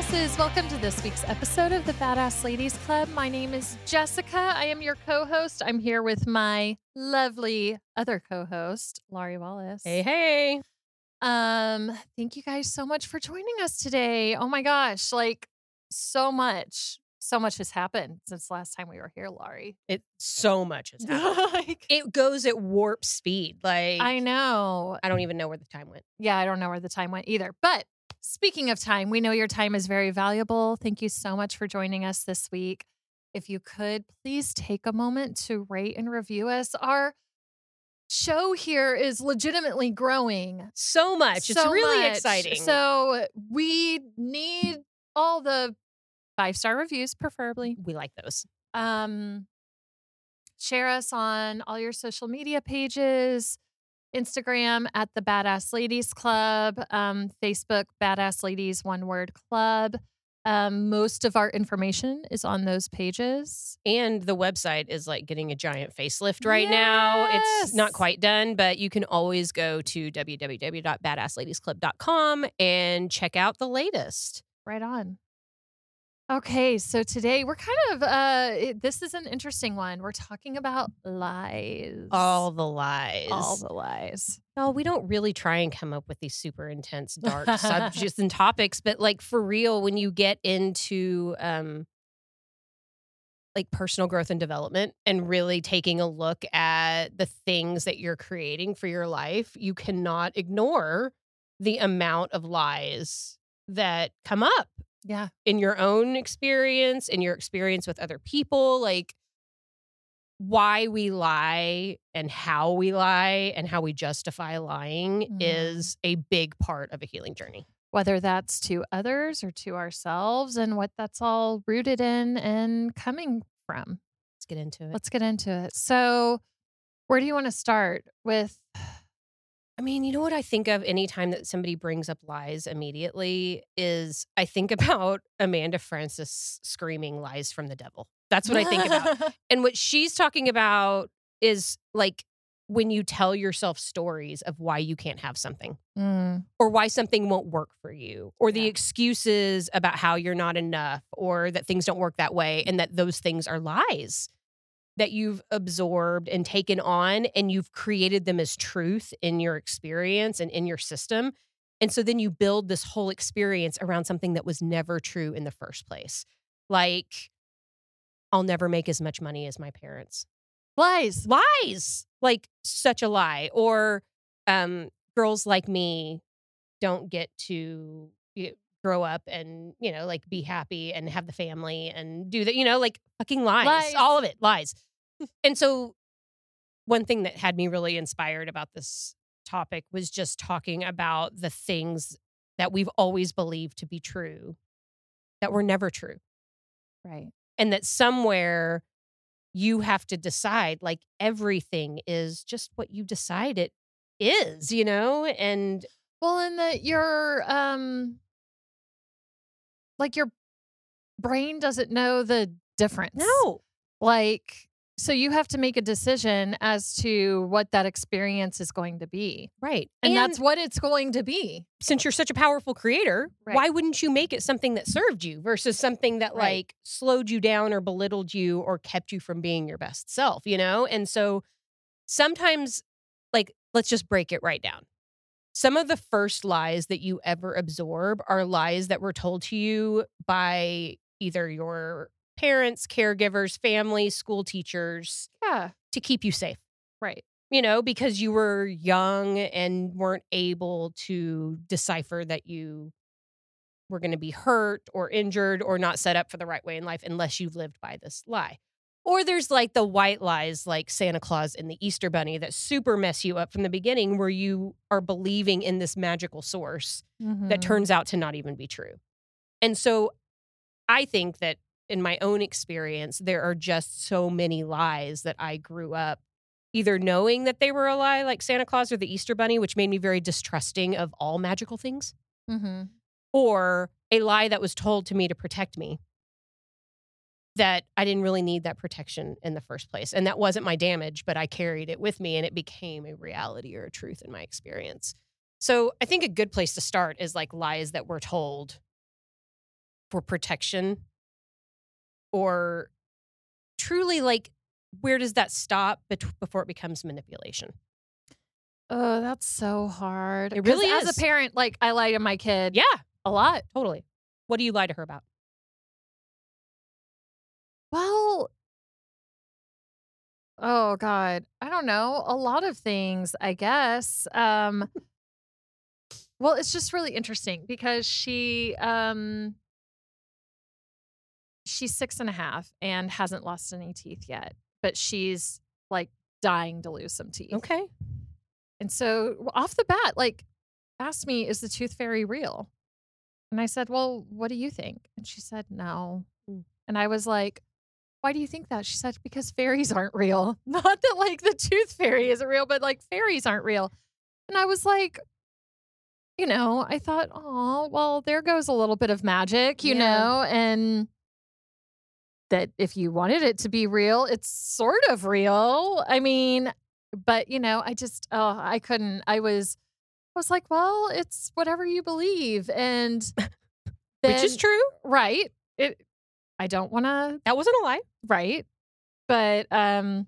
badasses. Welcome to this week's episode of the Badass Ladies Club. My name is Jessica. I am your co host. I'm here with my lovely other co host, Laurie Wallace. Hey, hey. Um, thank you guys so much for joining us today. Oh my gosh, like so much, so much has happened since last time we were here, Laurie. It so much has happened. like, it goes at warp speed. Like I know. I don't even know where the time went. Yeah, I don't know where the time went either. But speaking of time, we know your time is very valuable. Thank you so much for joining us this week. If you could, please take a moment to rate and review us. Our show here is legitimately growing. So much. it's really much. exciting. So we need all the five star reviews, preferably. we like those. Um, share us on all your social media pages. Instagram at the Badass Ladies Club, um, Facebook Badass Ladies One Word Club. Um, most of our information is on those pages. And the website is like getting a giant facelift right now. It's not quite done, but you can always go to www.badassladiesclub.com and check out the latest. Right on. Okay, so today we're kind of uh this is an interesting one. We're talking about lies. All the lies. all the lies. No, we don't really try and come up with these super intense, dark subjects and topics, but like for real, when you get into um like personal growth and development and really taking a look at the things that you're creating for your life, you cannot ignore the amount of lies that come up Yeah. in your own experience, in your experience with other people, like why we lie and how we lie and how we justify lying Mhm. is a big part of a healing journey. Whether that's to others or to ourselves and what that's all rooted in and coming from. Let's get into it. Let's get into it. So, where do you want to start with? I mean, you know what I think of anytime that somebody brings up lies immediately is I think about Amanda Frances screaming lies from the devil. That's what I think about. And what she's talking about is like when you tell yourself stories of why you can't have something. Mm, or why something won't work for you, or the excuses about how you're not enough, or that things don't work that way, and that those things are lies that you've absorbed and taken on, and you've created them as truth in your experience and in your system. And so then you build this whole experience around something that was never true in the first place. Like, I'll never make as much money as my parents lies. lies like such a lie or um girls like me don't get to y- grow up and you know like be happy and have the family and do that you know like fucking lies, Lies. all of it lies and so one thing that had me really inspired about this topic was just talking about the things that we've always believed to be true that were never true Right. and that somewhere you have to decide like everything is just what you decide it is you know and Well, and that your um, like your brain doesn't know the difference. no Like, so you have to make a decision as to what that experience is going to be. right And, that's what it's going to be. since you're such a powerful creator Right. why wouldn't you make it something that served you versus something that Right. like slowed you down or belittled you or kept you from being your best self you know and so sometimes like let's just break it right down some of the first lies that you ever absorb are lies that were told to you by either your parents, caregivers, family, school teachers Yeah. to keep you safe. Right. You know, because you were young and weren't able to decipher that you were going to be hurt or injured or not set up for the right way in life unless you've lived by this lie. Or there's like the white lies like Santa Claus and the Easter Bunny that super mess you up from the beginning, where you are believing in this magical source that Mhm. turns out to not even be true. And so I think that in my own experience, there are just so many lies that I grew up either knowing that they were a lie, like Santa Claus or the Easter Bunny, which made me very distrusting of all magical things, Mm-hmm. or a lie that was told to me to protect me. That I didn't really need that protection in the first place. And that wasn't my damage, but I carried it with me and it became a reality or a truth in my experience. So I think a good place to start is like lies that we're told for protection or truly like where does that stop bet- before it becomes manipulation? Oh, that's so hard. It really is. as a parent, like I lie to my kid Yeah, a lot. totally. What do you lie to her about? Well, oh God, I don't know. A lot of things, I guess. Um, well, it's just really interesting because she um she's six and a half and hasn't lost any teeth yet, but she's like dying to lose some teeth. Okay. And so off the bat, like, asked me, is the tooth fairy real? And I said, well, what do you think? And she said, no. Mm. And I was like, why do you think that? She said, because fairies aren't real. Not that like the tooth fairy isn't real, but like fairies aren't real. And I was like, you know, I thought, oh, well, there goes a little bit of magic, you Yeah. know, and that if you wanted it to be real, it's sort of real. I mean, but you know, I just, oh, I couldn't. I was, I was like, well, it's whatever you believe, and Which is true. right. It. I don't want to That wasn't a lie. right but um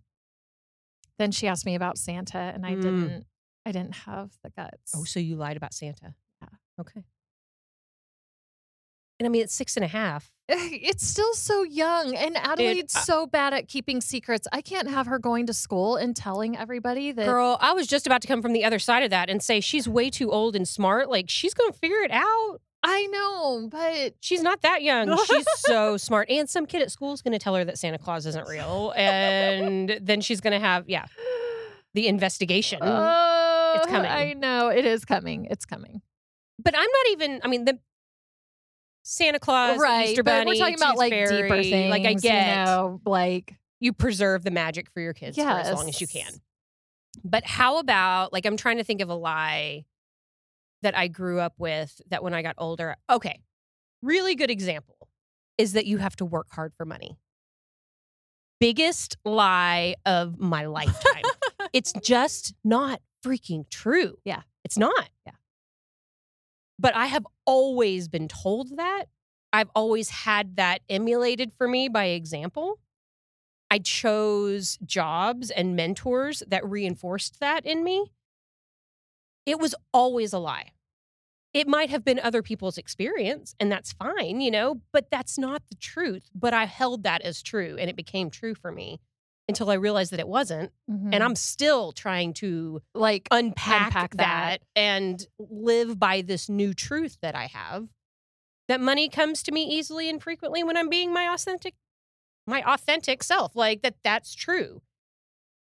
then she asked me about santa and i Mm. didn't i didn't have the guts Oh, so you lied about Santa. Yeah. Okay. And I mean, it's six and a half. it's still so young and adelaide's I- so bad at keeping secrets i can't have her going to school and telling everybody that Girl, I was just about to come from the other side of that and say she's way too old and smart. Like, she's going to figure it out. i know but She's not that young. She's so smart. And some kid at school is going to tell her that Santa Claus isn't real. And then she's going to have, yeah, the investigation. oh, it's coming. i know it is coming it's coming but I'm not even, I mean, the Santa Claus, right Easter but Bunny, we're talking about like Fairy, deeper things Like, I you get know, like you preserve the magic for your kids for as long as you can. But how about like I'm trying to think of a lie that I grew up with that when I got older. Okay. Really good example is that you have to work hard for money. Biggest lie of my lifetime. it's just not freaking true. Yeah. It's not. Yeah. But I have always been told that. I've always had that emulated for me by example. I chose jobs and mentors that reinforced that in me. It was always a lie. It might have been other people's experience, and that's fine, you know, but that's not the truth. But I held that as true, and it became true for me until I realized that it wasn't. mhm. And I'm still trying to like unpack, Unpack that. that. and live by this new truth that I have that money comes to me easily and frequently when I'm being my authentic my authentic self like that that's true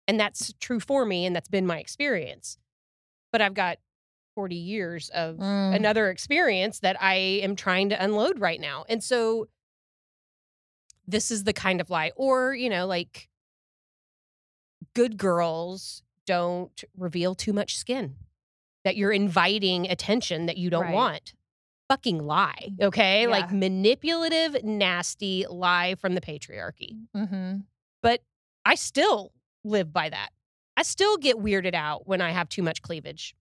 and that's true for me and that's been my experience but I've got 40 years of Mm. another experience that I am trying to unload right now and so this is the kind of lie or you know like good girls don't reveal too much skin that you're inviting attention that you don't Right. want. Fucking lie okay? Like manipulative nasty lie from the patriarchy. Mhm. but i still live by that. I still get weirded out when i have too much cleavage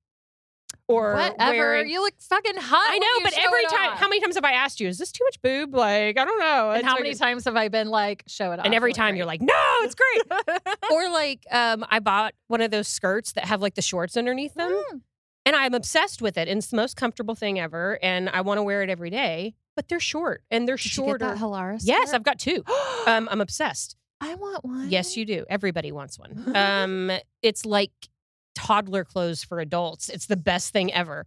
or whatever. wearing- You look fucking hot. I know, but every time, off. how many times have I asked you, is this too much boob? Like, I don't know. and It's how like- many times have I been like, show it off? And every time great. you're like, no, it's great. or like, um, I bought one of those skirts that have like the shorts underneath them, Mm. and I'm obsessed with it. And it's the most comfortable thing ever, and I want to wear it every day. But they're short, and they're Did you shorter. get that Halara's? yes? I've got two. Um, I'm obsessed. I want one. Yes, you do. Everybody wants one. Um, it's like toddler clothes for adults. It's the best thing ever.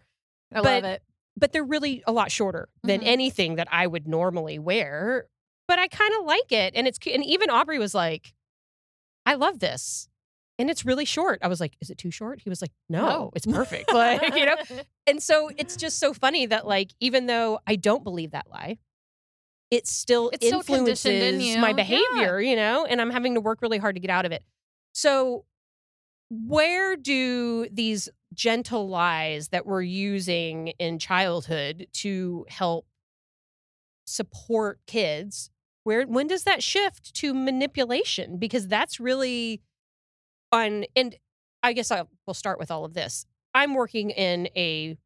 I but- love it. But they're really a lot shorter than Mhm. anything that I would normally wear. But I kind of like it, and it's and even Aubrey was like, "I love this." And it's really short. I was like, "Is it too short?" He was like, "No, No. it's perfect." like, you know. And so it's just so funny that like even though I don't believe that lie, it still It's in influences you. my Yeah. behavior, you know, and I'm having to work really hard to get out of it. So, where do these gentle lies that we're using in childhood to help support kids, where when does that shift to manipulation? Because that's really on and I guess I will start with all of this. I'm working in a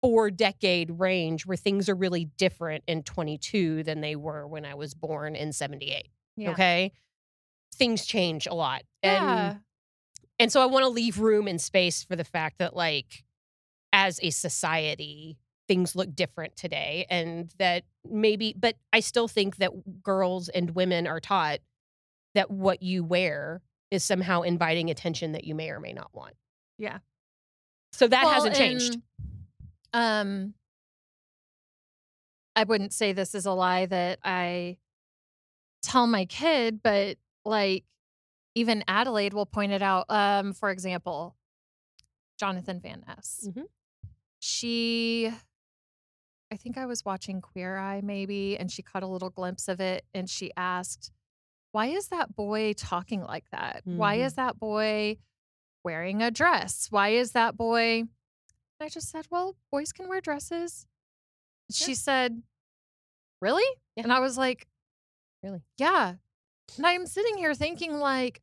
four decade range where things are really different in 22 than they were when I was born in 78. Yeah. Okay. Things change a lot. Yeah. And and so I want to leave room and space for the fact that like as a society things look different today and that maybe but I still think that girls and women are taught that what you wear is somehow inviting attention that you may or may not want. Yeah. So that Well, hasn't changed. and, um, I wouldn't say this is a lie that I tell my kid, but like even Adelaide will point it out. Um, for example, Jonathan Van Ness. Mhm. She, I think I was watching Queer Eye maybe, and she caught a little glimpse of it, and she asked, "Why is that boy talking like that? Why Mhm. is that boy?" wearing a dress. Why is that boy? And I just said, Well, boys can wear dresses. She said, Really? Yeah. And I was like, Really? Yeah. And I'm sitting here thinking, like,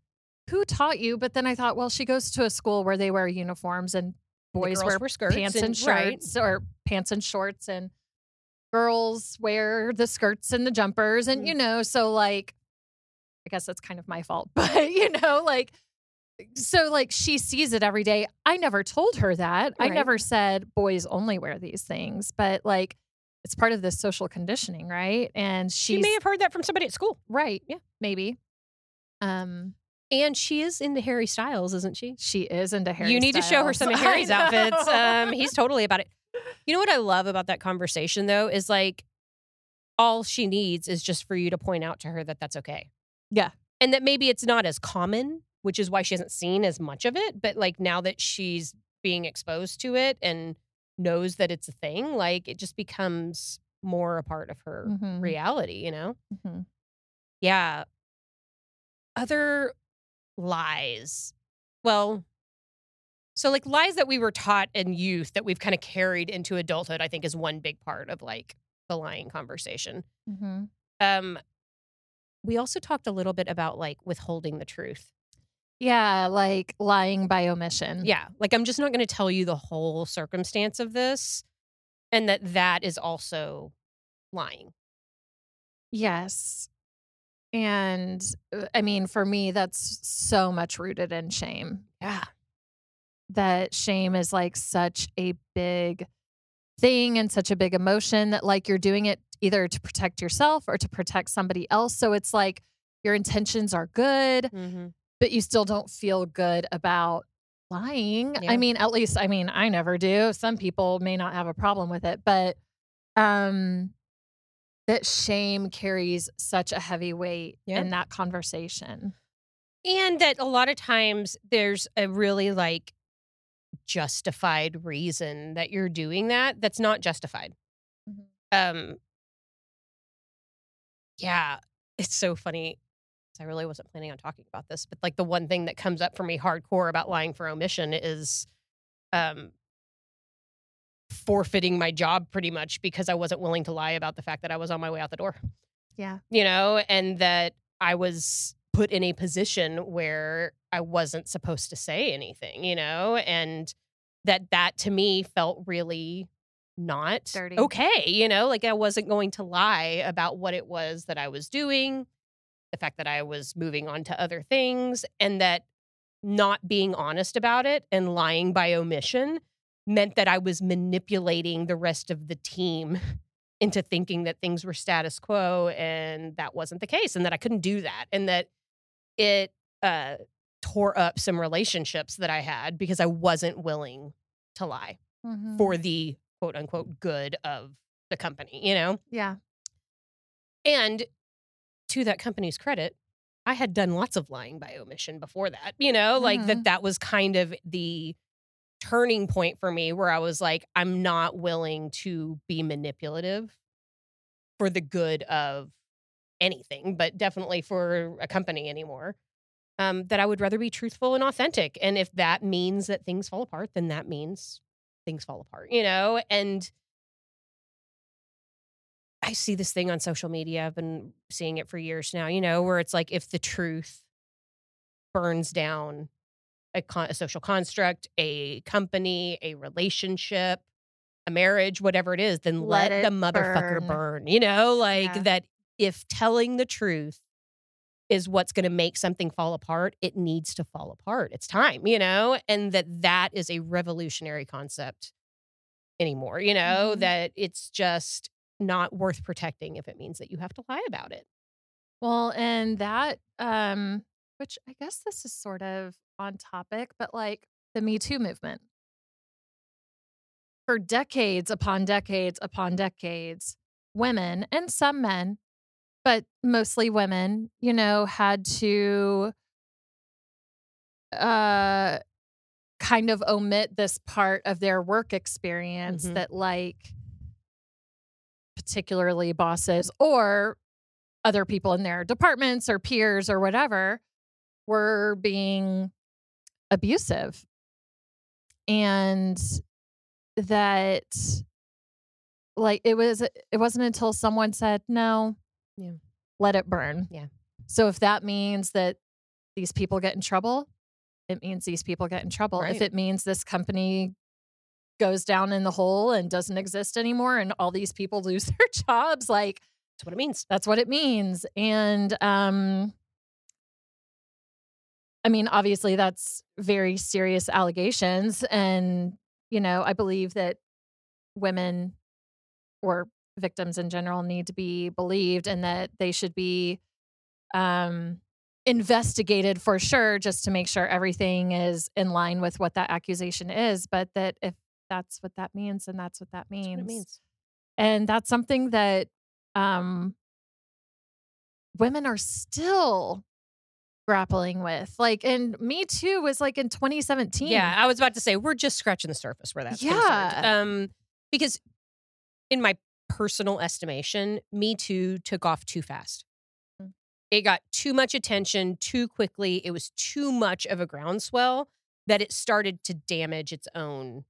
who taught you? But then I thought, well, she goes to a school where they wear uniforms and boys wear skirts pants and, right. shirts or pants and shorts and girls wear the skirts and the jumpers and Mm. you know so like i guess that's kind of my fault but you know like so like she sees it every day i never told her that i never said boys only wear these things but like it's part of this social conditioning right and She may have heard that from somebody at school. right Yeah. maybe um And she is into Harry Styles, isn't she? she is into Harry you need to show her some of Harry's outfits. Um, he's totally about it. You know what I love about that conversation though is like all she needs is just for you to point out to her that that's okay. Yeah. And that maybe it's not as common, which is why she hasn't seen as much of it, but like now that she's being exposed to it and knows that it's a thing, like it just becomes more a part of her Mhm. reality, you know? Mhm. Yeah. Other lies. Well, so like lies that we were taught in youth that we've kind of carried into adulthood, I think is one big part of like the lying conversation. Mhm. Um we also talked a little bit about like withholding the truth. yeah like lying by omission Yeah, like I'm just not going to tell you the whole circumstance of this and that that is also lying. Yes. And uh, I mean, for me, that's so much rooted in shame. Yeah. That shame is like such a big thing and such a big emotion that, like, you're doing it either to protect yourself or to protect somebody else. So it's like your intentions are good, Mm-hmm. but you still don't feel good about lying. Yeah. I mean, at least, I mean, I never do. Some people may not have a problem with it, but um, that shame carries such a heavy weight Yeah. in that conversation. And that a lot of times there's a really like justified reason that you're doing that that's not justified. Mhm. Um yeah, it's so funny. I really wasn't planning on talking about this, but like the one thing that comes up for me hardcore about lying for omission is um forfeiting my job pretty much because I wasn't willing to lie about the fact that I was on my way out the door Yeah. you know, and that I was put in a position where I wasn't supposed to say anything, you know, and that that to me felt really not Dirty. okay, you know, like I wasn't going to lie about what it was that I was doing, the fact that I was moving on to other things, and that not being honest about it and lying by omission meant that I was manipulating the rest of the team into thinking that things were status quo and that wasn't the case and that I couldn't do that and that it uh, tore up some relationships that I had because I wasn't willing to lie Mhm. for the quote unquote good of the company, you know? yeah. And to that company's credit, I had done lots of lying by omission before that, you know, like Mhm. that that was kind of the turning point for me where I was like, I'm not willing to be manipulative for the good of anything, but definitely for a company anymore. Um, that I would rather be truthful and authentic. And if that means that things fall apart, then that means things fall apart, you know? And I see this thing on social media. I've been seeing it for years now, you know, where it's like if the truth burns down a, con- a social construct, a company, a relationship, a marriage, whatever it is, then let, Let the motherfucker burn. burn. You know, like Yeah. that if telling the truth is what's going to make something fall apart, it needs to fall apart. It's time, you know, and that that is a revolutionary concept anymore, you know, Mhm. that it's just not worth protecting if it means that you have to lie about it. Well, and that, um, which I guess this is sort of on topic, but like the Me Too movement. For decades upon decades upon decades, women and some men, but mostly women, you know, had to uh kind of omit this part of their work experience Mhm. that like particularly bosses or other people in their departments or peers or whatever were being abusive and that like it was it wasn't until someone said no Yeah. let it burn Yeah. so if that means that these people get in trouble it means these people get in trouble if it means this company goes down in the hole and doesn't exist anymore and all these people lose their jobs like That's what it means. that's what it means and um i mean obviously that's very serious allegations and you know i believe that women or victims in general need to be believed and that they should be um investigated for sure just to make sure everything is in line with what that accusation is but that if that's what that means then that's what that That's what means. and that's something that um women are still grappling with like and me too was like in 2017 Yeah, I was about to say we're just scratching the surface where that's concerned. Yeah. Um, because in my personal estimation, Me Too took off too fast. Mm. It got too much attention too quickly. It was too much of a groundswell that it started to damage its own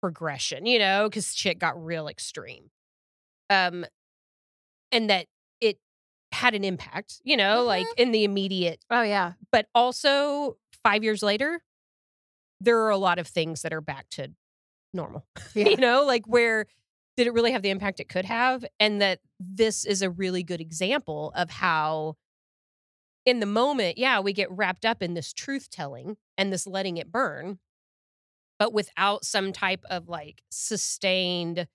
progression, you know, because shit got real extreme. Um, and that had an impact, you know, like Mhm. in the immediate oh yeah but also five years later, there are a lot of things that are back to normal. Yeah. you know, like where did it really have the impact it could have? And that this is a really good example of how, in the moment, yeah, we get wrapped up in this truth telling and this letting it burn, but without some type of like sustained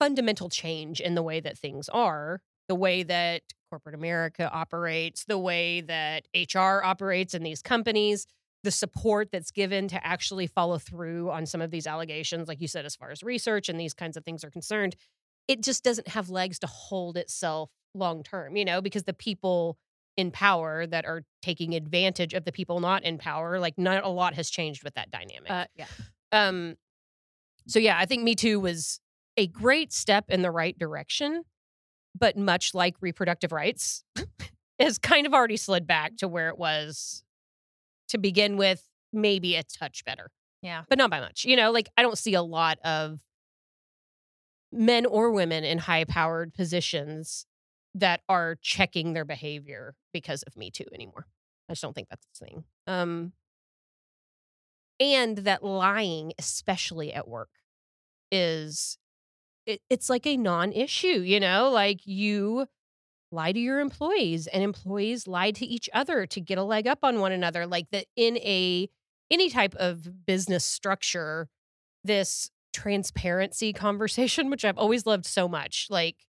fundamental change in the way that things are, the way that corporate America operates, the way that HR operates in these companies, the support that's given to actually follow through on some of these allegations, like you said, as far as research and these kinds of things are concerned, it just doesn't have legs to hold itself long term, you know, because the people in power that are taking advantage of the people not in power, like not a lot has changed with that dynamic. uh, yeah Um, so yeah, I think Me Too was a great step in the right direction, but much like reproductive rights, has kind of already slid back to where it was to begin with, maybe a touch better, yeah but not by much. You know, like I don't see a lot of men or women in high powered positions that are checking their behavior because of Me Too anymore. I just don't think that's a thing. Um, and that lying, especially at work, is it, it's like a non-issue. You know, like you lie to your employees, and employees lie to each other to get a leg up on one another. Like that in a any type of business structure, this transparency conversation, which I've always loved so much, like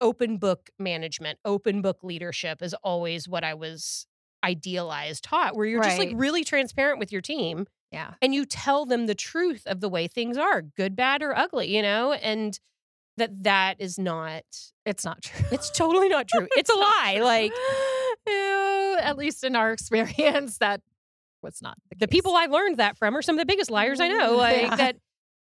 open book management, open book leadership is always what I was idealized taught, where you're just like really transparent with your team yeah and you tell them the truth of the way things are, good, bad, or ugly, you know, and that that is not, it's not true it's totally not true. It's a lie. Like Ew, at least in our experience that was not the, the people I learned that from are some of the biggest liars I know. Mm, like Yeah. that.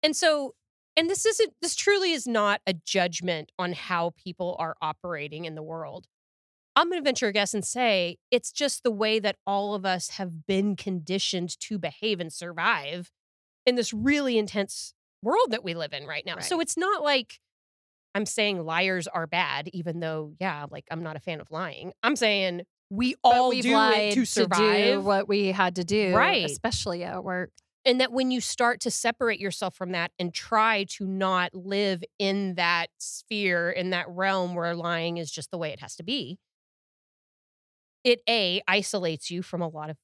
And so and this isn't this truly is not a judgment on how people are operating in the world. I'm going to venture a guess and say it's just the way that all of us have been conditioned to behave and survive in this really intense world that we live in right now. So it's not like I'm saying liars are bad, even though, yeah, like I'm not a fan of lying. I'm saying we all do lied it to do survive. what we had to do, Right. Especially at work. and that when you start to separate yourself from that and try to not live in that sphere, in that realm where lying is just the way it has to be, it A, isolates you from a lot of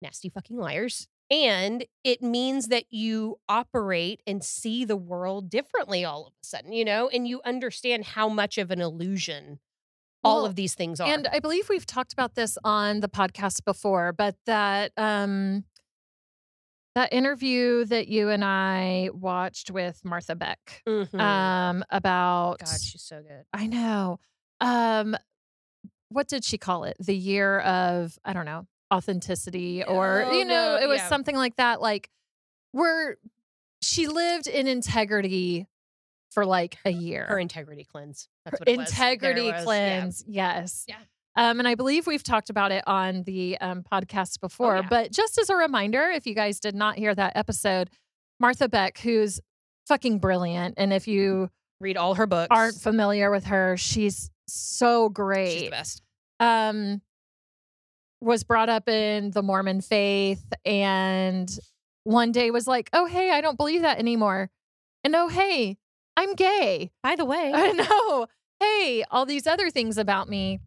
nasty fucking liars. And it means that you operate and see the world differently all of a sudden, you know, and you understand how much of an illusion all Well, of these things are. And I believe we've talked about this on the podcast before, but that um that interview that you and I watched with Martha Beck Mhm. um about God, she's so good. I know. Um what did she call it? The year of I don't know, authenticity or Oh, you know, no, it was yeah. something like that like where she lived in integrity for like a year. Her integrity cleanse. That's what it was. There it integrity was. Yeah. cleanse. Yes. Yeah. Um, and I believe we've talked about it on the um, podcast before. Oh, yeah. But just as a reminder, if you guys did not hear that episode, Martha Beck, who's fucking brilliant, and if you Read all her books. aren't familiar with her, she's so great. She's the best. Um, was brought up in the Mormon faith, and one day was like, "Oh hey, I don't believe that anymore," and oh hey, I'm gay. By the way, I know. Hey, all these other things about me.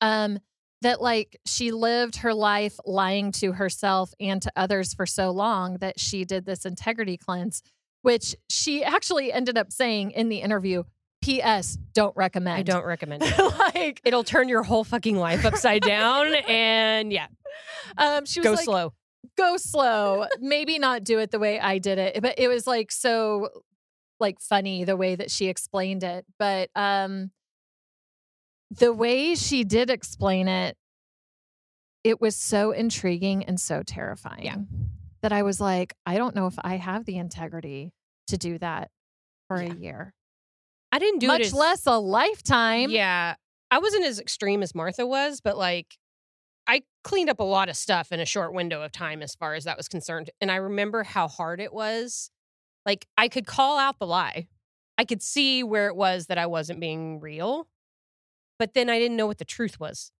Um, that like she lived her life lying to herself and to others for so long that she did this integrity cleanse, which she actually ended up saying in the interview. P.S. Don't recommend. I don't recommend it. like, It'll turn your whole fucking life upside down. And yeah, um, she was go like, slow. go slow. Maybe not do it the way I did it, but it was like so like funny the way that she explained it. But um the way she did explain it, it was so intriguing and so terrifying that I was like, I don't know if I have the integrity to do that for Yeah. a year, I didn't do much it as, less a lifetime. Yeah, I wasn't as extreme as Martha was, but like I cleaned up a lot of stuff in a short window of time as far as that was concerned. And I remember how hard it was. Like I could call out the lie. I could see where it was that I wasn't being real. But then I didn't know what the truth was.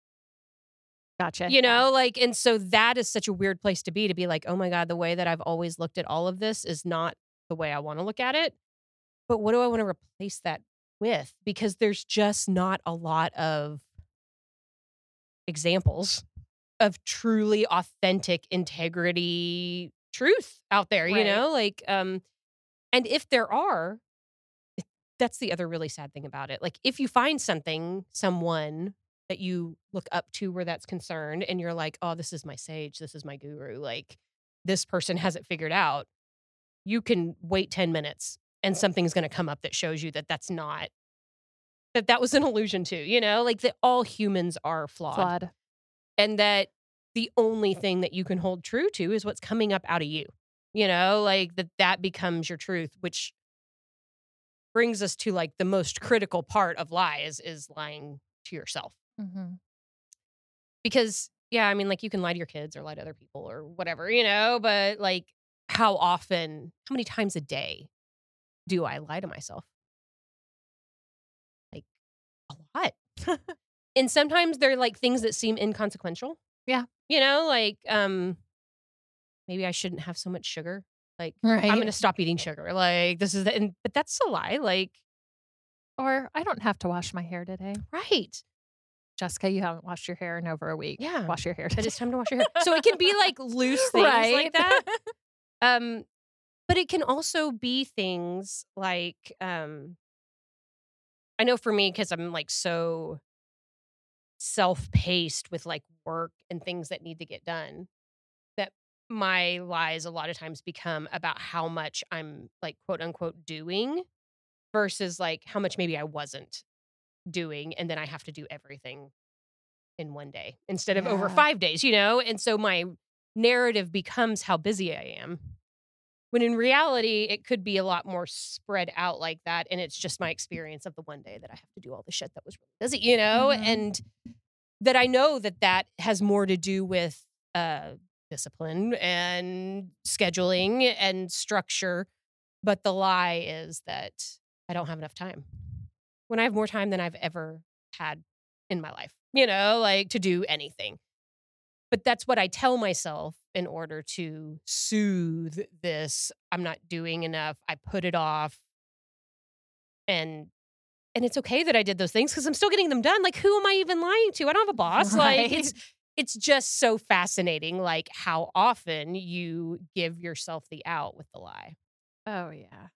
Gotcha. You know, like, and so that is such a weird place to be to be like, oh my God, the way that I've always looked at all of this is not the way I want to look at it. But what do I want to replace that with? Because there's just not a lot of examples of truly authentic integrity truth out there, you know? Like, um, and if there are, that's the other really sad thing about it. Like, if you find something, someone that you look up to where that's concerned, and you're like, oh, this is my sage, this is my guru, like, this person has it figured out, you can wait 10 minutes and something's going to come up that shows you that that's not, that that was an illusion too, you know? Like, that all humans are flawed Flawed. and that the only thing that you can hold true to is what's coming up out of you you know like that that becomes your truth which brings us to like the most critical part of lies is lying to yourself Mhm. because yeah i mean like you can lie to your kids or lie to other people or whatever you know but like how often how many times a day do i lie to myself like a lot and sometimes they're like things that seem inconsequential Yeah. you know like um maybe i shouldn't have so much sugar like Right. i'm gonna stop eating sugar like this is the and, but that's a lie like or I don't have to wash my hair today. right Jessica, you haven't washed your hair in over a week. Yeah. Wash your hair today. it's time to wash your hair so it can be like loose things like that um but it can also be things like um i know for me because i'm like so self-paced with like work and things that need to get done that my lies a lot of times become about how much i'm like quote unquote doing versus like how much maybe i wasn't doing and then i have to do everything in one day instead of over five days you know and so my narrative becomes how busy I am When in reality, it could be a lot more spread out like that. And it's just my experience of the one day that I have to do all the shit that was really busy, you know? Mhm. And that I know that that has more to do with uh, discipline and scheduling and structure. But the lie is that I don't have enough time when I have more time than I've ever had in my life, you know, like to do anything. But that's what I tell myself in order to soothe this. I'm not doing enough. I put it off. And and it's okay that I did those things because I'm still getting them done. Like, who am I even lying to? I don't have a boss. Like it's it's just so fascinating, like how often you give yourself the out with the lie. Oh yeah,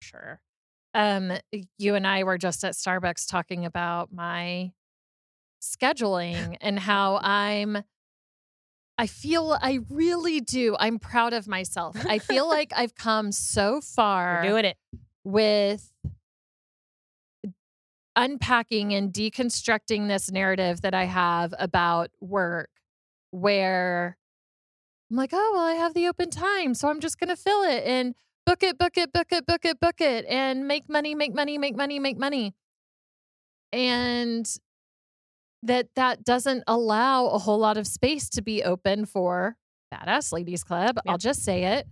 sure. Um, you and I were just at Starbucks talking about my scheduling and how I'm. I feel I really do. I'm proud of myself. I feel like I've come so far You're doing it. with unpacking and deconstructing this narrative that I have about work where I'm like, oh, well, I have the open time. So I'm just going to fill it and book it, book it, book it, book it, book it, and make money, make money, make money, make money. And that that doesn't allow a whole lot of space to be open for badass ladies club i'll just say it.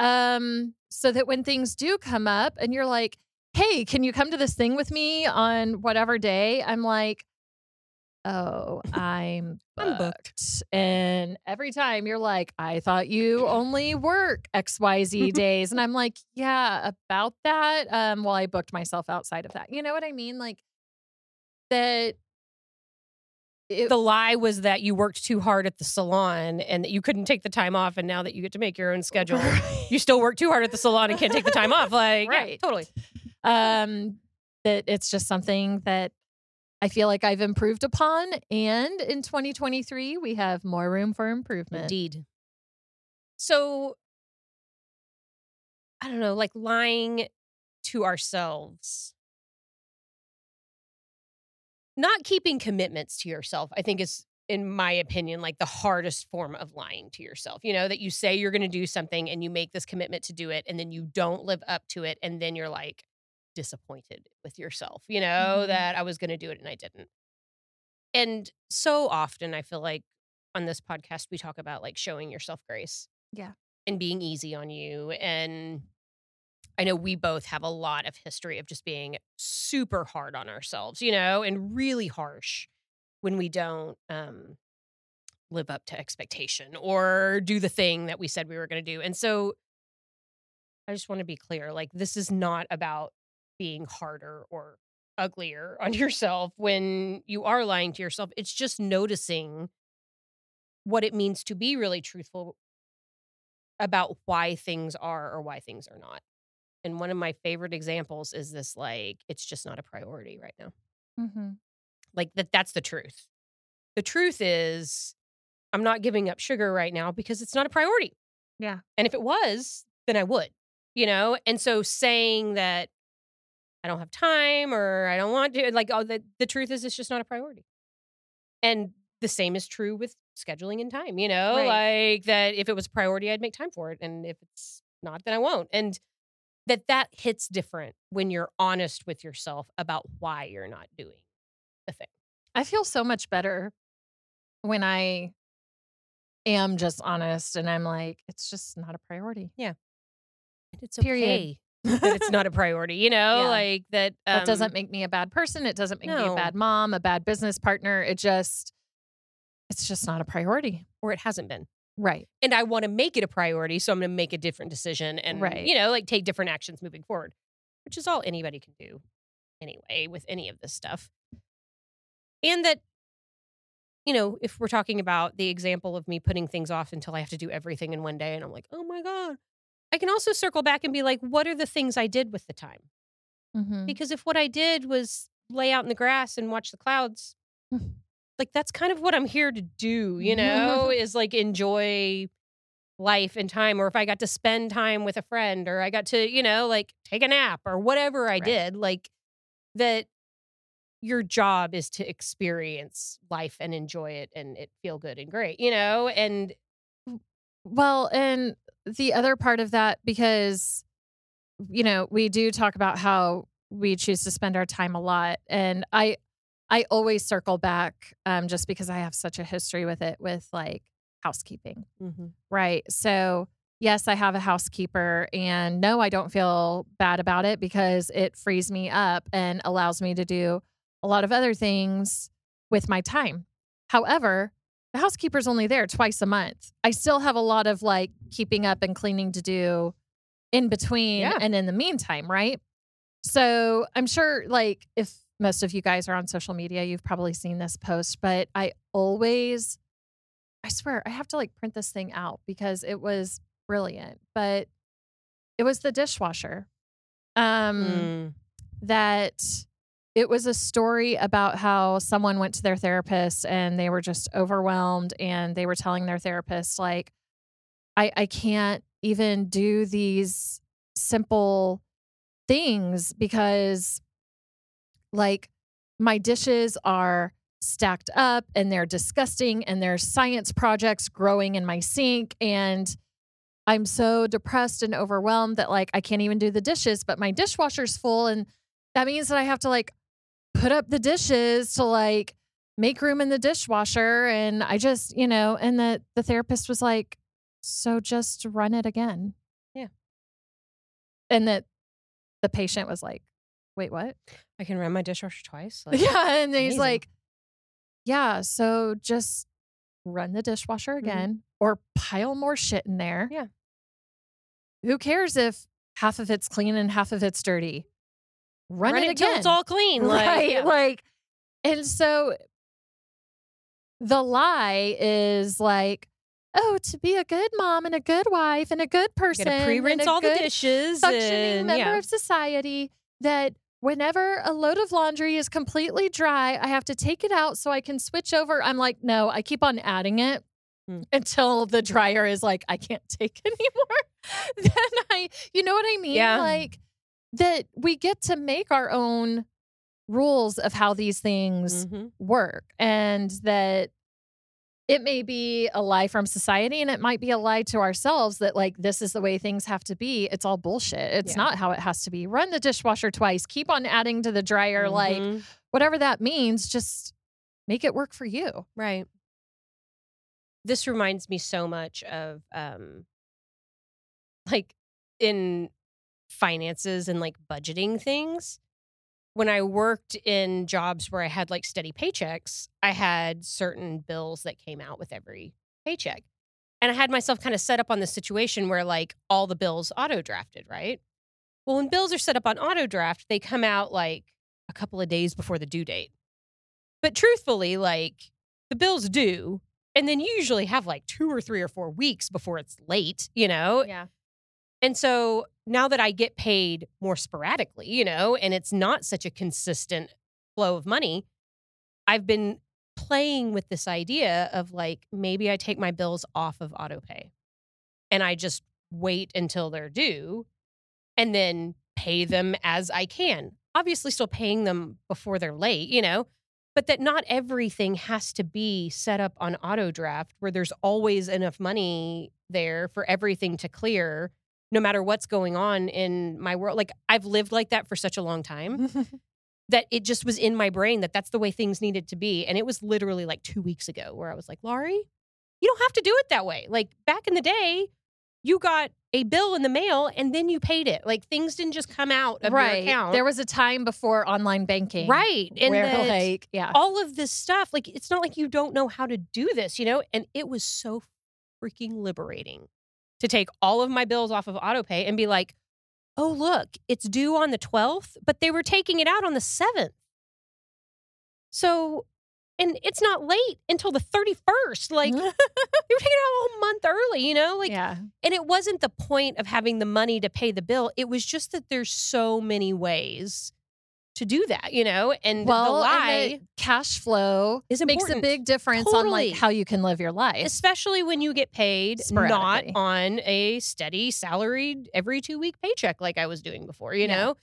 Um so that when things do come up and you're like hey can you come to this thing with me on whatever day? I'm like oh i'm I'm booked. booked. and every time you're like i thought you only work xyz days and i'm like yeah about that um well i booked myself outside of that you know what i mean like that it, The lie was that you worked too hard at the salon and that you couldn't take the time off. And now that you get to make your own schedule, you still work too hard at the salon and can't take the time off. Like, yeah, Right. totally. um that it's just something that I feel like I've improved upon and in 2023 we have more room for improvement. Indeed. So, I don't know, like lying to ourselves. Not keeping commitments to yourself, I think is, in my opinion, like the hardest form of lying to yourself. You know, that you say you're going to do something and you make this commitment to do it and then you don't live up to it. And then you're like disappointed with yourself, you know, Mhm. that I was going to do it and I didn't. And so often I feel like on this podcast, we talk about like showing yourself grace. Yeah. And being easy on you. And I know we both have a lot of history of just being super hard on ourselves, you know, and really harsh when we don't um, live up to expectation or do the thing that we said we were going to do. And so I just want to be clear like, this is not about being harder or uglier on yourself when you are lying to yourself. It's just noticing what it means to be really truthful about why things are or why things are not. And one of my favorite examples is this like, it's just not a priority right now. Mm-hmm. Like that that's the truth. The truth is I'm not giving up sugar right now because it's not a priority. Yeah. And if it was, then I would. You know? And so saying that I don't have time or I don't want to like oh the the truth is it's just not a priority. And the same is true with scheduling and time, you know? Right. Like that if it was a priority I'd make time for it and if it's not then I won't. And that that hits different when you're honest with yourself about why you're not doing the thing. I feel so much better when I am just honest and I'm like, it's just not a priority. And it's Period. okay that it's not a priority, you know, Yeah. like that. that um, doesn't make me a bad person. It doesn't make me a bad mom, a bad business partner. It just, it's just not a priority. or it hasn't been. Right. And I want to make it a priority, so I'm going to make a different decision and Right. you know, like take different actions moving forward, which is all anybody can do anyway with any of this stuff. And that you know, if we're talking about the example of me putting things off until I have to do everything in one day and I'm like, "Oh my god." I can also circle back and be like, "What are the things I did with the time?" Mm-hmm. Because if what I did was lay out in the grass and watch the clouds, like that's kind of what I'm here to do, you know, is like enjoy life and time. Or if I got to spend time with a friend or I got to, you know, like take a nap or whatever I Right. did, like that your job is to experience life and enjoy it and it feel good and great, you know? And Well, and the other part of that because you know, we do talk about how we choose to spend our time a lot and I I always circle back um just because I have such a history with it with like housekeeping. Mhm. Right. So, yes, I have a housekeeper and no, I don't feel bad about it because it frees me up and allows me to do a lot of other things with my time. However, the housekeeper's only there twice a month. I still have a lot of like keeping up and cleaning to do in between Yeah. and in the meantime, right? So I'm sure, like, if most of you guys are on social media, you've probably seen this post, but I always, I swear, I have to like print this thing out because it was brilliant. But it was the dishwasher. Um, Mm. that it was a story about how someone went to their therapist and they were just overwhelmed and they were telling their therapist like I I can't even do these simple things because like my dishes are stacked up and they're disgusting and there's science projects growing in my sink and I'm so depressed and overwhelmed that like I can't even do the dishes, but my dishwasher's full and that means that I have to like put up the dishes to like make room in the dishwasher and I just, you know, and the the therapist was like, "So just run it again." Yeah. And that the patient was like, "Wait, what?" I can run my dishwasher twice. Like, yeah, and then he's amazing. like, "Yeah, so just run the dishwasher mm-hmm. again or pile more shit in there." Yeah. Who cares if half of it's clean and half of it's dirty? Run, run it, it until again. it's all clean. Like, right. yeah. Like, and so the lie is like, oh, to be a good mom and a good wife and a good person, pre-rinse all the dishes. functioning and, member yeah. of society, that whenever a load of laundry is completely dry, I have to take it out so I can switch over. I'm like, no, I keep on adding it. Hmm. Until the dryer is like, I can't take anymore. then I, you know what I mean? Yeah. Like that we get to make our own rules of how these things Mhm. work and that it may be a lie from society and it might be a lie to ourselves that like this is the way things have to be it's all bullshit it's Yeah. not how it has to be run the dishwasher twice keep on adding to the dryer like Mhm. whatever that means just make it work for you Right. This reminds me so much of um like in finances and like budgeting things. When I worked in jobs where I had like steady paychecks, I had certain bills that came out with every paycheck. And I had myself kind of set up on this situation where like all the bills auto drafted, right? Well, when bills are set up on auto draft, they come out like a couple of days before the due date. But truthfully, like the bills due, and then you usually have like two or three or four weeks before it's late, you know? yeah And so now that I get paid more sporadically, you know, and it's not such a consistent flow of money, I've been playing with this idea of like maybe I take my bills off of autopay and I just wait until they're due and then pay them as I can. Obviously, still paying them before they're late, you know, but that not everything has to be set up on auto draft where there's always enough money there for everything to clear no matter what's going on in my world. Like I've lived like that for such a long time that it just was in my brain that that's the way things needed to be. And it was literally like two weeks ago where I was like, Laurie, you don't have to do it that way. Like back in the day, you got a bill in the mail and then you paid it. Like things didn't just come out of right your account. there was a time before online banking right. And where like yeah all of this stuff, like it's not like you don't know how to do this, you know? And it was so freaking liberating to take all of my bills off of autopay and be like, oh, look, it's due on the 12th, but they were taking it out on the 7th. So, and it's not late until the 31st. Like, they were taking it out a whole month early, you know? Like, yeah and it wasn't the point of having the money to pay the bill. It was just that there's so many ways to do that, you know? And well the and lie the cash flow is makes a big difference on like how you can live your life especially when you get paid not on a steady salaried every two week paycheck like I was doing before, you Yeah. know?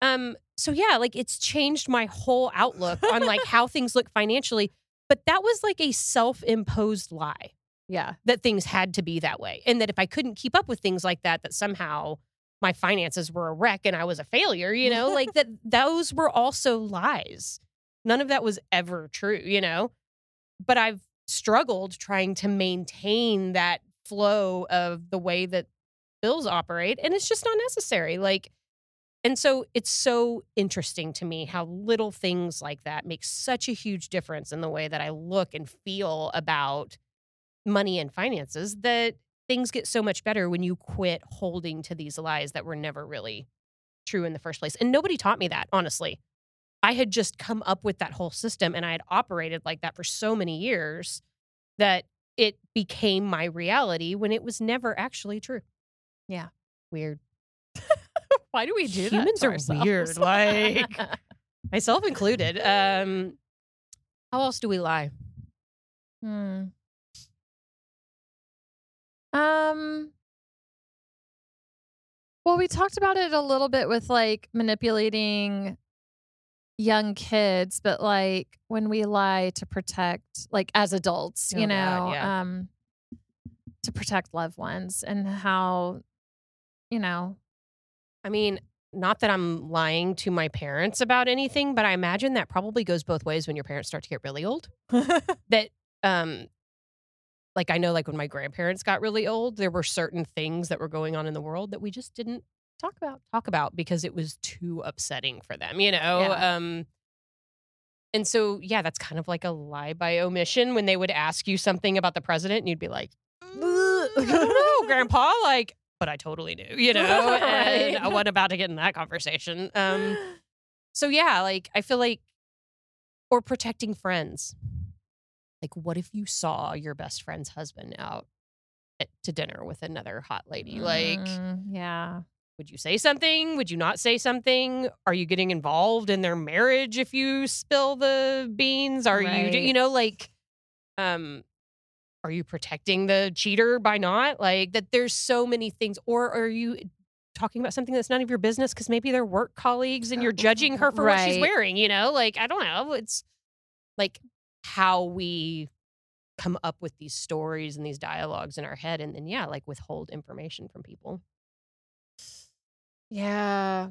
Um, so yeah, like it's changed my whole outlook on like how things look financially. But that was like a self-imposed lie. Yeah. that things had to be that way. And that if I couldn't keep up with things like that, that somehow my finances were a wreck and I was a failure, you know, like that those were also lies. None of that was ever true, you know? But I've struggled trying to maintain that flow of the way that bills operate and it's just not necessary. Like and so it's so interesting to me how little things like that make such a huge difference in the way that I look and feel about money and finances that things get so much better when you quit holding to these lies that were never really true in the first place. And nobody taught me that, honestly. I had just come up with that whole system and I had operated like that for so many years that it became my reality when it was never actually true. Yeah. Weird. Why do we do that? Humans are weird, like- Myself included. Um how else do we lie? Hmm. Um. Well, we talked about it a little bit with like manipulating young kids, but like when we lie to protect, like as adults, Oh, you God, know, yeah. um, to protect loved ones and how, you know, I mean, not that I'm lying to my parents about anything, but I imagine that probably goes both ways when your parents start to get really old. that um like I know like when my grandparents got really old, there were certain things that were going on in the world that we just didn't talk about. talk about because it was too upsetting for them, you know? Yeah. Um and so yeah, that's kind of like a lie by omission when they would ask you something about the president and you'd be like, "Mm, I don't know, grandpa, like but I totally knew, you know, and Right. I wasn't about to get in that conversation. Um, so yeah, like I feel like, or protecting friends. Like, what if you saw your best friend's husband out at, to dinner with another hot lady? Like, Mm, yeah. would you say something? Would you not say something? Are you getting involved in their marriage if you spill the beans? Are you, Right. you know, like, um, are you protecting the cheater by not like that? There's so many things, or are you talking about something that's none of your business because maybe they're work colleagues and you're judging her for what she's wearing? You know, like I don't know. It's like how we come up with these stories and these dialogues in our head, and then yeah, like withhold information from people. Yeah.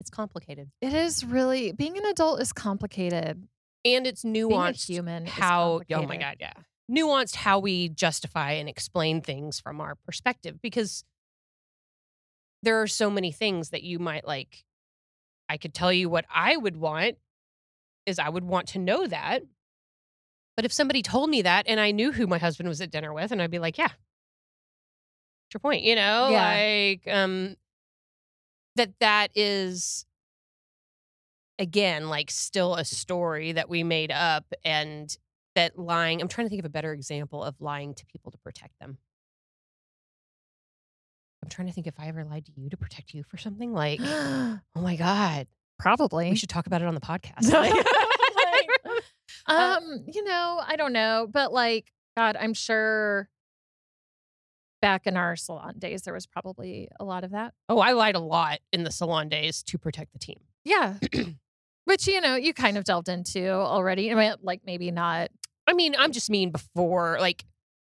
It's complicated. It is really being an adult is complicated. and it's Being a nuanced human how oh my god yeah nuanced how we justify and explain things from our perspective because there are so many things that you might like i could tell you what i would want is i would want to know that. But if somebody told me that and i knew who my husband was at dinner with and i'd be like yeah. What's your point? You know Yeah. like um that that is again like still a story that we made up and that lying i'm trying to think of a better example of lying to people to protect them. I'm trying to think if i ever lied to you to protect you for something like oh my god Probably. we should talk about it on the podcast Like- um, you know, I don't know, but like, God, I'm sure back in our salon days, there was probably a lot of that. oh i lied a lot in the salon days to protect the team Yeah. Which, you know, you kind of delved into already. I mean, like maybe not. I mean, I'm just mean before, like,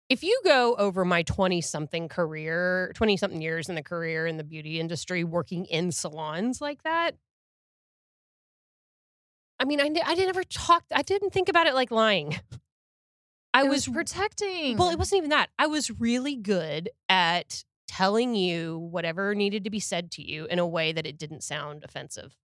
if you go over my 20 something career, 20 something years in the career in the beauty industry, working in salons like that, I mean, I, I never talked, I didn't think about it like lying. I It was, protecting. well, it wasn't even that. I was really good at telling you whatever needed to be said to you in a way that it didn't sound offensive.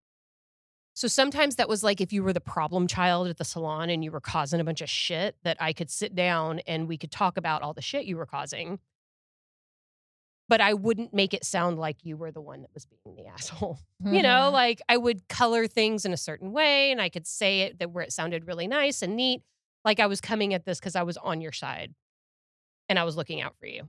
So sometimes that was like if you were the problem child at the salon and you were causing a bunch of shit, that I could sit down and we could talk about all the shit you were causing. But I wouldn't make it sound like you were the one that was being the asshole. You know, Mhm. like I would color things in a certain way and I could say it that where it sounded really nice and neat. Like I was coming at this because I was on your side and I was looking out for you.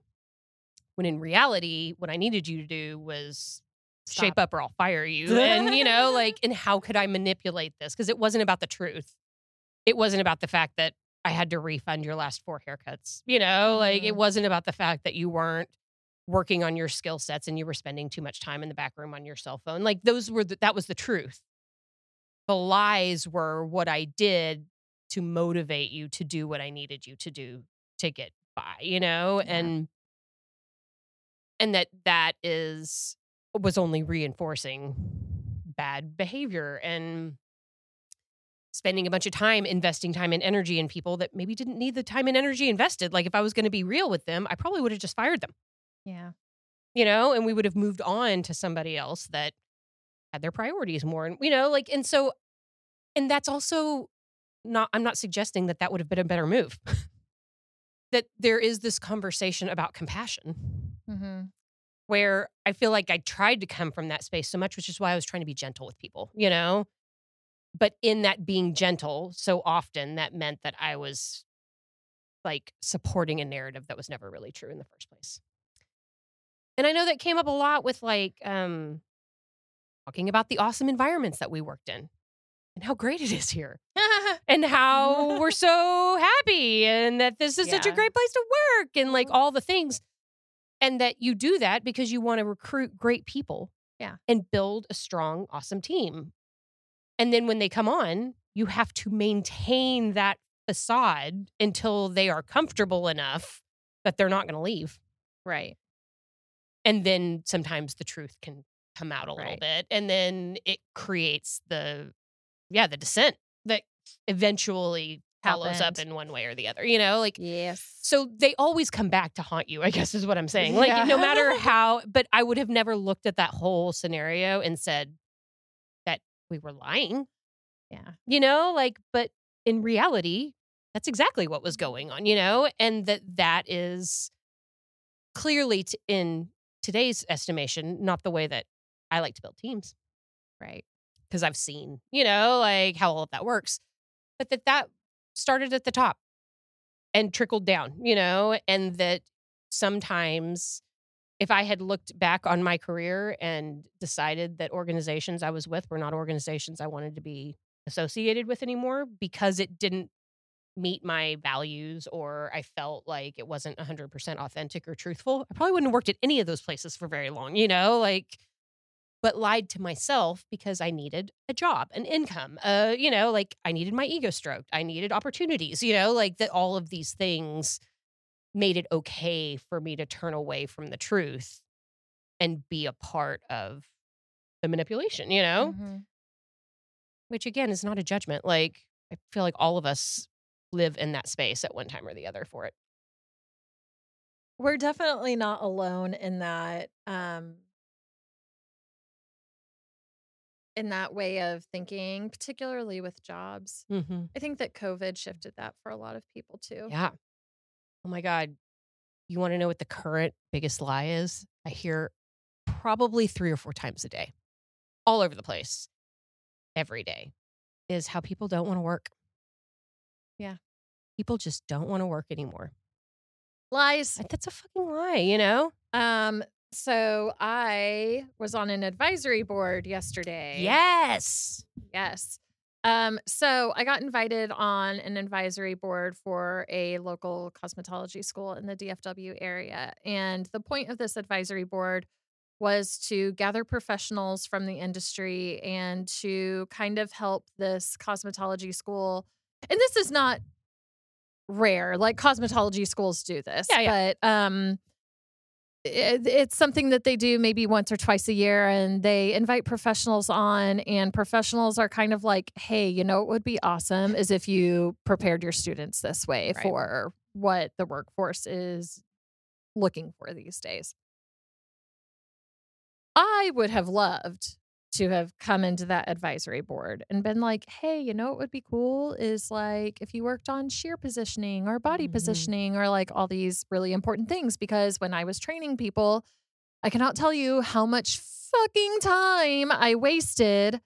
When in reality, what I needed you to do was shape up or I'll fire you. and, you know, like, and how could I manipulate this? Because it wasn't about the truth. It wasn't about the fact that I had to refund your last four haircuts. You know, like it Mhm. wasn't about the fact that you weren't working on your skill sets and you were spending too much time in the back room on your cell phone. Like those were the, that was the truth. The lies were what I did to motivate you to do what I needed you to do to get by, you know? Yeah. And and that that is was only reinforcing bad behavior and spending a bunch of time investing time and energy in people that maybe didn't need the time and energy invested. Like if I was going to be real with them, I probably would have just fired them, Yeah. you know, and we would have moved on to somebody else that had their priorities more. And, you know, like, and so, and that's also not, I'm not suggesting that that would have been a better move. that there is this conversation about compassion Mm-hmm. where I feel like I tried to come from that space so much, which is why I was trying to be gentle with people, you know? But in that being gentle, so often that meant that I was like supporting a narrative that was never really true in the first place. And I know that came up a lot with like um talking about the awesome environments that we worked in and how great it is here and how we're so happy and that this is such a great place to work and like all the things and that you do that because you want to recruit great people Yeah. and build a strong awesome team and then when they come on you have to maintain that facade until they are comfortable enough that they're not going to leave right. And then sometimes the truth can come out a little bit and then it creates the yeah the dissent that eventually follows up in one way or the other you know like Yes. so they always come back to haunt you i guess is what i'm saying like Yeah. no matter how but i would have never looked at that whole scenario and said that we were lying Yeah. you know like but in reality that's exactly what was going on you know and that that is clearly t- in today's estimation not the way that i like to build teams Right. because i've seen you know like how all of that works but that that started at the top and trickled down you know and that sometimes if i had looked back on my career and decided that organizations i was with were not organizations i wanted to be associated with anymore because it didn't meet my values or I felt like it wasn't 100% authentic or truthful, I probably wouldn't have worked at any of those places for very long, you know, like, but lied to myself because I needed a job, an income, uh, you know, like I needed my ego stroked, I needed opportunities, you know, like that all of these things made it okay for me to turn away from the truth and be a part of the manipulation, you know? Mhm. which again is not a judgment. Like I feel like all of us live in that space at one time or the other for it. We're definitely not alone in that um in that way of thinking, particularly with jobs. Mm-hmm. I think that COVID shifted that for a lot of people too. Yeah. Oh my God. You want to know what the current biggest lie is? I hear probably three or four times a day, all over the place, every day, is how people don't want to work. Yeah. People just don't want to work anymore. Lies. That's a fucking lie, you know? Um so I was on an advisory board yesterday. Yes. Yes. Um, so I got invited on an advisory board for a local cosmetology school in the DFW area. And the point of this advisory board was to gather professionals from the industry and to kind of help this cosmetology school. And this is not rare, like cosmetology schools do this. Yeah, yeah. But um it, it's something that they do maybe once or twice a year and they invite professionals on and professionals are kind of like hey you know it would be awesome is if you prepared your students this way Right. for what the workforce is looking for these days i would have loved to have come into that advisory board and been like hey you know what would be cool is like if you worked on shear positioning or body Mhm. positioning or like all these really important things because when i was training people i cannot tell you how much fucking time i wasted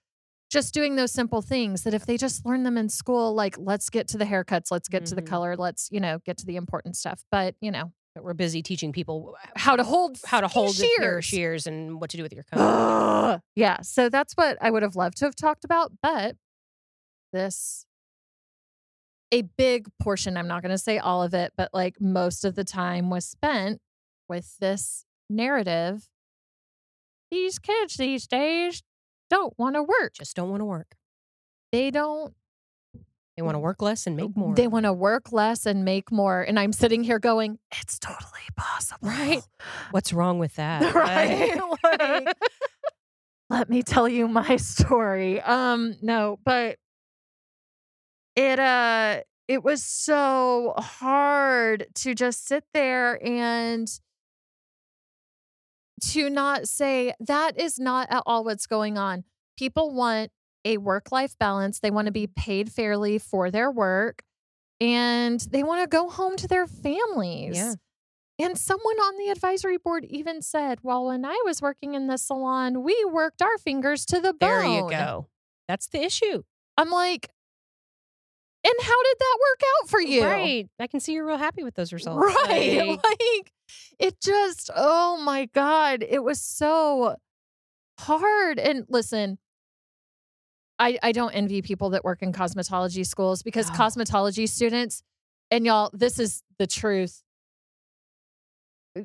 just doing those simple things that if they just learn them in school like let's get to the haircuts let's get to the Mhm. color let's you know get to the important stuff but you know But we're busy teaching people uh, how to hold how to hold a pair of shears. shears and what to do with your comb. Yeah, so that's what I would have loved to have talked about, but this a big portion, I'm not going to say all of it, but like most of the time was spent with this narrative. These kids these days don't want to work. Just don't want to work. They don't They want to work less and make more. They want to work less and make more. And I'm sitting here going, it's totally possible. Right. What's wrong with that? right. like, let me tell you my story. Um, no, but it uh it was so hard to just sit there and to not say that is not at all what's going on. People want a work life balance. They want to be paid fairly for their work and they want to go home to their families. Yeah. And someone on the advisory board even said, Well, when I was working in the salon, we worked our fingers to the bone. There you go. That's the issue. I'm like, and how did that work out for you? Right. I can see you're real happy with those results. Right. Like, Like, it just, oh my God, it was so hard. And listen, I, I don't envy people that work in cosmetology schools because No. cosmetology students, and y'all, this is the truth. Uh,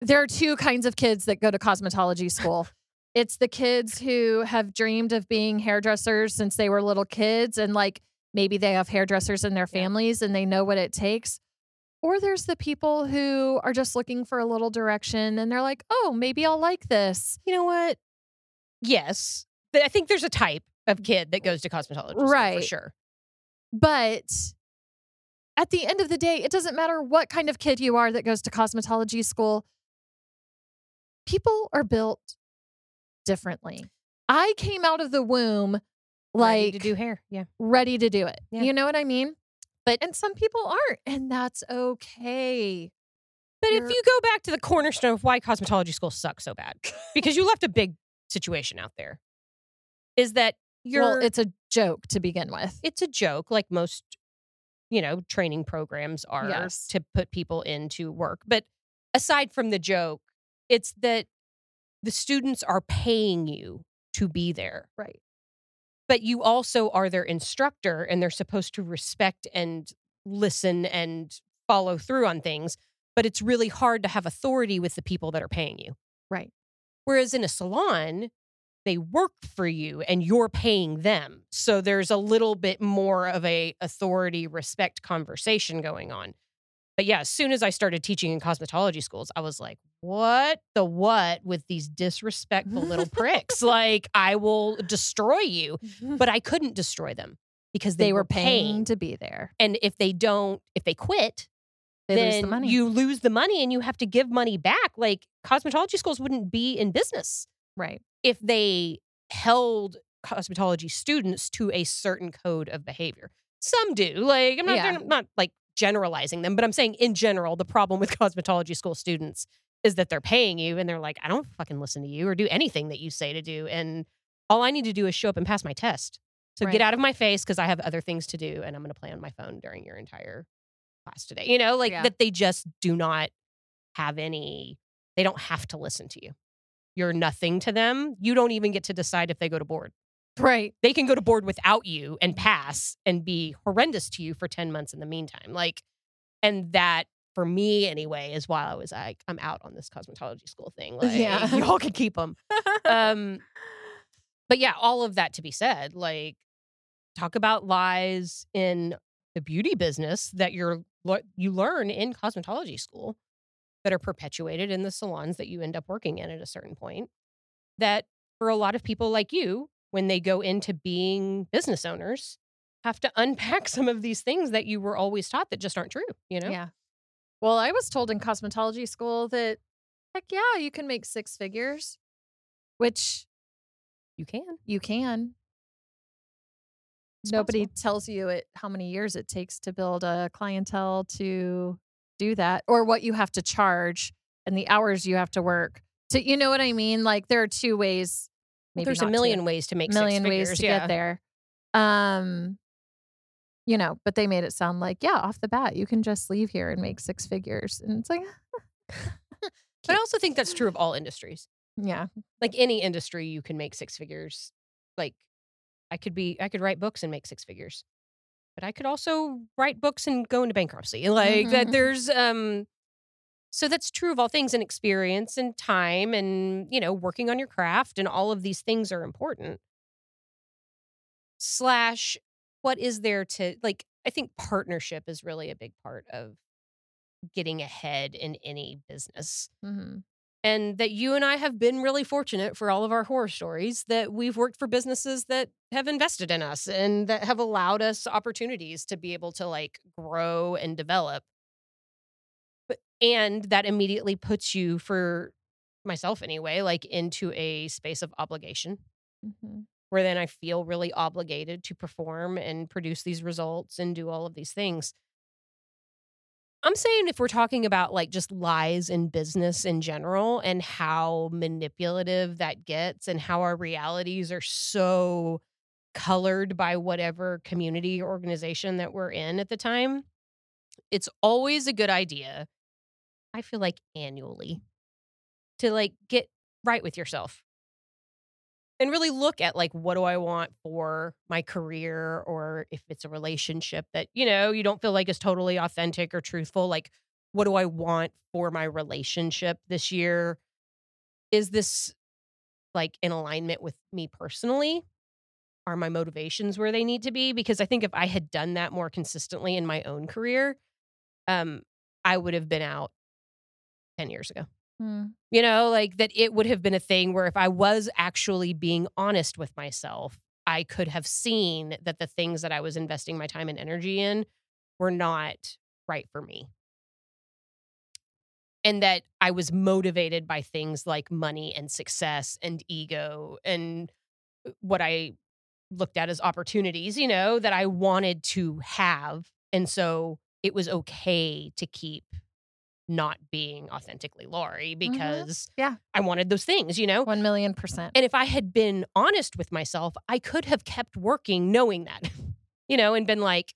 there are two kinds of kids that go to cosmetology school. it's the kids who have dreamed of being hairdressers since they were little kids and like maybe they have hairdressers in their Yeah. families and they know what it takes. Or there's the people who are just looking for a little direction and they're like, oh, maybe I'll like this. you know what? Yes. I think there's a type of kid that goes to cosmetology school for sure. But at the end of the day, it doesn't matter what kind of kid you are that goes to cosmetology school. People are built differently. I came out of the womb like Ready to do hair. Yeah. ready to do it. Yeah. You know what I mean? But and some people aren't, and that's okay. But if You're- you go back to the cornerstone of why cosmetology school sucks so bad, because you left a big situation out there, is that you're well, it's a joke to begin with. it's a joke, like most, you know, training programs are Yes. to put people into work. But aside from the joke, it's that the students are paying you to be there. Right. But you also are their instructor and they're supposed to respect and listen and follow through on things. But it's really hard to have authority with the people that are paying you. Right. Whereas in a salon, they work for you and you're paying them. So there's a little bit more of a authority respect conversation going on. But yeah, as soon as I started teaching in cosmetology schools, I was like, what the what with these disrespectful little pricks? Like, I will destroy you. But I couldn't destroy them because they, they were paying paying. to be there. And if they don't, if they quit, They then lose the money. you lose the money and you have to give money back. Like cosmetology schools wouldn't be in business right. If they held cosmetology students to a certain code of behavior. Some do. Like I'm not Yeah. I'm not like generalizing them, but I'm saying in general the problem with cosmetology school students is that they're paying you and they're like I don't fucking listen to you or do anything that you say to do and all I need to do is show up and pass my test. So Right. get out of my face because I have other things to do and I'm going to play on my phone during your entire class today. You know, like Yeah. that they just do not have any they don't have to listen to you. You're nothing to them. You don't even get to decide if they go to board. Right. They can go to board without you and pass and be horrendous to you for 10 months in the meantime. Like, and that for me anyway is why I was like, I'm out on this cosmetology school thing. Like, Yeah. y'all can keep them. Um, but yeah, all of that to be said, like, talk about lies in the beauty business that you're you learn in cosmetology school that are perpetuated in the salons that you end up working in at a certain point that for a lot of people like you when they go into being business owners have to unpack some of these things that you were always taught that just aren't true you know Yeah. Well, I was told in cosmetology school that, heck yeah, you can make six figures, which you can you can. It's Nobody possible. tells you it how many years it takes to build a clientele to do that, or what you have to charge and the hours you have to work. To you know what I mean? Like there are two ways. Maybe there's a not two. million ways to make million six ways figures, to yeah. get there. Um, you know, but they made it sound like, yeah, off the bat, you can just leave here and make six figures. And it's like, but i also think that's true of all industries yeah, like any industry you can make six figures like i could be i could write books and make six figures but i could also write books and go into bankruptcy like that Mhm. there's um so that's true of all things and experience and time and you know working on your craft and all of these things are important slash what is there to like I think partnership is really a big part of getting ahead in any business. hmm And that you and I have been really fortunate for all of our horror stories that we've worked for businesses that have invested in us and that have allowed us opportunities to be able to like grow and develop. But and that immediately puts you for myself anyway, like into a space of obligation Mm-hmm. where then I feel really obligated to perform and produce these results and do all of these things. I'm saying if we're talking about like just lies in business in general and how manipulative that gets and how our realities are so colored by whatever community or organization that we're in at the time, it's always a good idea. I feel like annually to like get right with yourself and really look at like what do I want for my career or if it's a relationship that you know you don't feel like is totally authentic or truthful like what do I want for my relationship this year? Is this like in alignment with me personally? Are my motivations where they need to be? Because I think if I had done that more consistently in my own career um I would have been out 10 years ago Mm. you know, like that it would have been a thing where if I was actually being honest with myself, I could have seen that the things that I was investing my time and energy in were not right for me. And that I was motivated by things like money and success and ego and uh, what I looked at as opportunities, you know, that I wanted to have. And so it was okay to keep not being authentically Lori mm-hmm. because Yeah. I wanted those things, you know? One million percent. And if I had been honest with myself, I could have kept working knowing that, you know, and been like,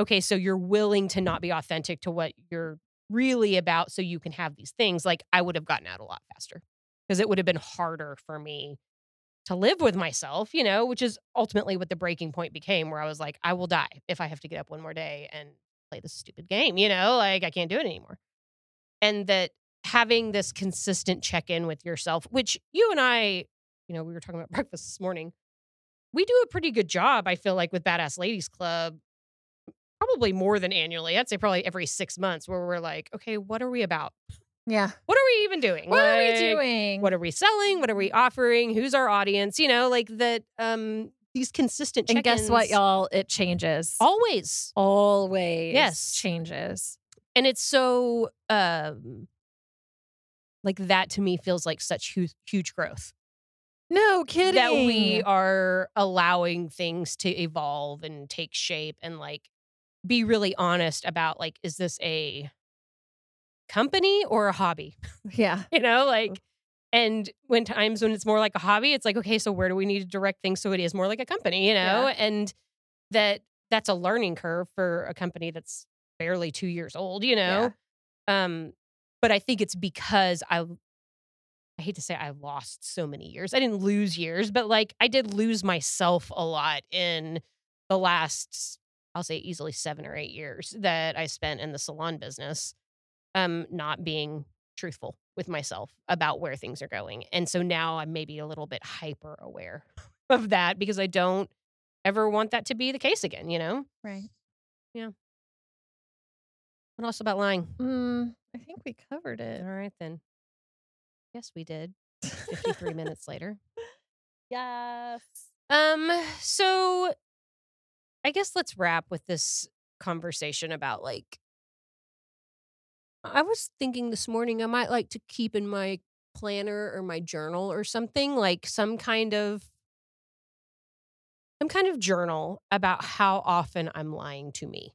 okay, so you're willing to not be authentic to what you're really about so you can have these things. Like I would have gotten out a lot faster because it would have been harder for me to live with myself, you know, which is ultimately what the breaking point became where I was like, I will die if I have to get up one more day and play this stupid game, you know, like I can't do it anymore. And that having this consistent check in with yourself, which you and I, you know, we were talking about breakfast this morning. We do a pretty good job, I feel like, with Badass Ladies Club, probably more than annually. I'd say probably every six months, where we're like, okay, what are we about? Yeah. What are we even doing? What are we doing? What are we selling? What are we offering? Who's our audience? You know, like that, um, these consistent changes. and guess what, y'all? It changes. Always. Always. Yes. Changes. And it's so um like that to me feels like such huge, huge growth No kidding. that we are allowing things to evolve and take shape and like be really honest about like is this a company or a hobby Yeah. you know like and when times when it's more like a hobby it's like okay so where do we need to direct things so it is more like a company you know Yeah. and that that's a learning curve for a company that's barely 2 years old you know? Um but i think it's because i i hate to say i lost so many years. I didn't lose years but like i did lose myself a lot in the last i'll say easily 7 or 8 years that i spent in the salon business um not being truthful with myself about where things are going. And so now i'm maybe a little bit hyper aware of that because i don't ever want that to be the case again you know? Right. What else about lying Mm, I think we covered it. All right then. Yes, we did. 53 minutes later. Yes. Um so I guess let's wrap with this conversation about like I was thinking this morning I might like to keep in my planner or my journal or something like some kind of some kind of journal about how often I'm lying to me.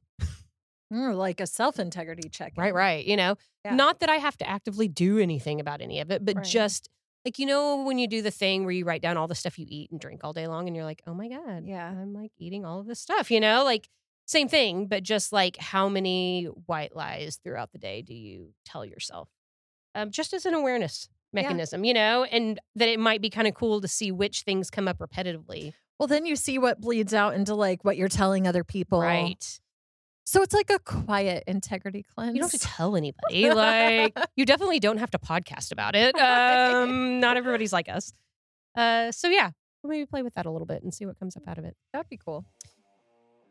Mm, like a self integrity check. Right, right. You know, Yeah. not that I have to actively do anything about any of it, but Right. just like, you know, when you do the thing where you write down all the stuff you eat and drink all day long and you're like, oh my God, Yeah. I'm like eating all of this stuff, you know, like same thing, but just like how many white lies throughout the day do you tell yourself? Um, just as an awareness mechanism, you know, and that it might be kind of cool to see which things come up repetitively. Well, then you see what bleeds out into like what you're telling other people. Right. So it's like a quiet integrity cleanse. You don't have to tell anybody. Like you definitely don't have to podcast about it. Um, not everybody's like us. Uh, so yeah, we'll maybe play with that a little bit and see what comes up out of it. That'd be cool.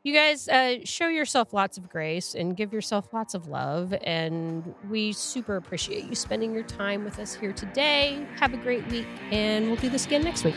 You guys uh, show yourself lots of grace and give yourself lots of love. And we super appreciate you spending your time with us here today. Have a great week, and we'll do this again next week.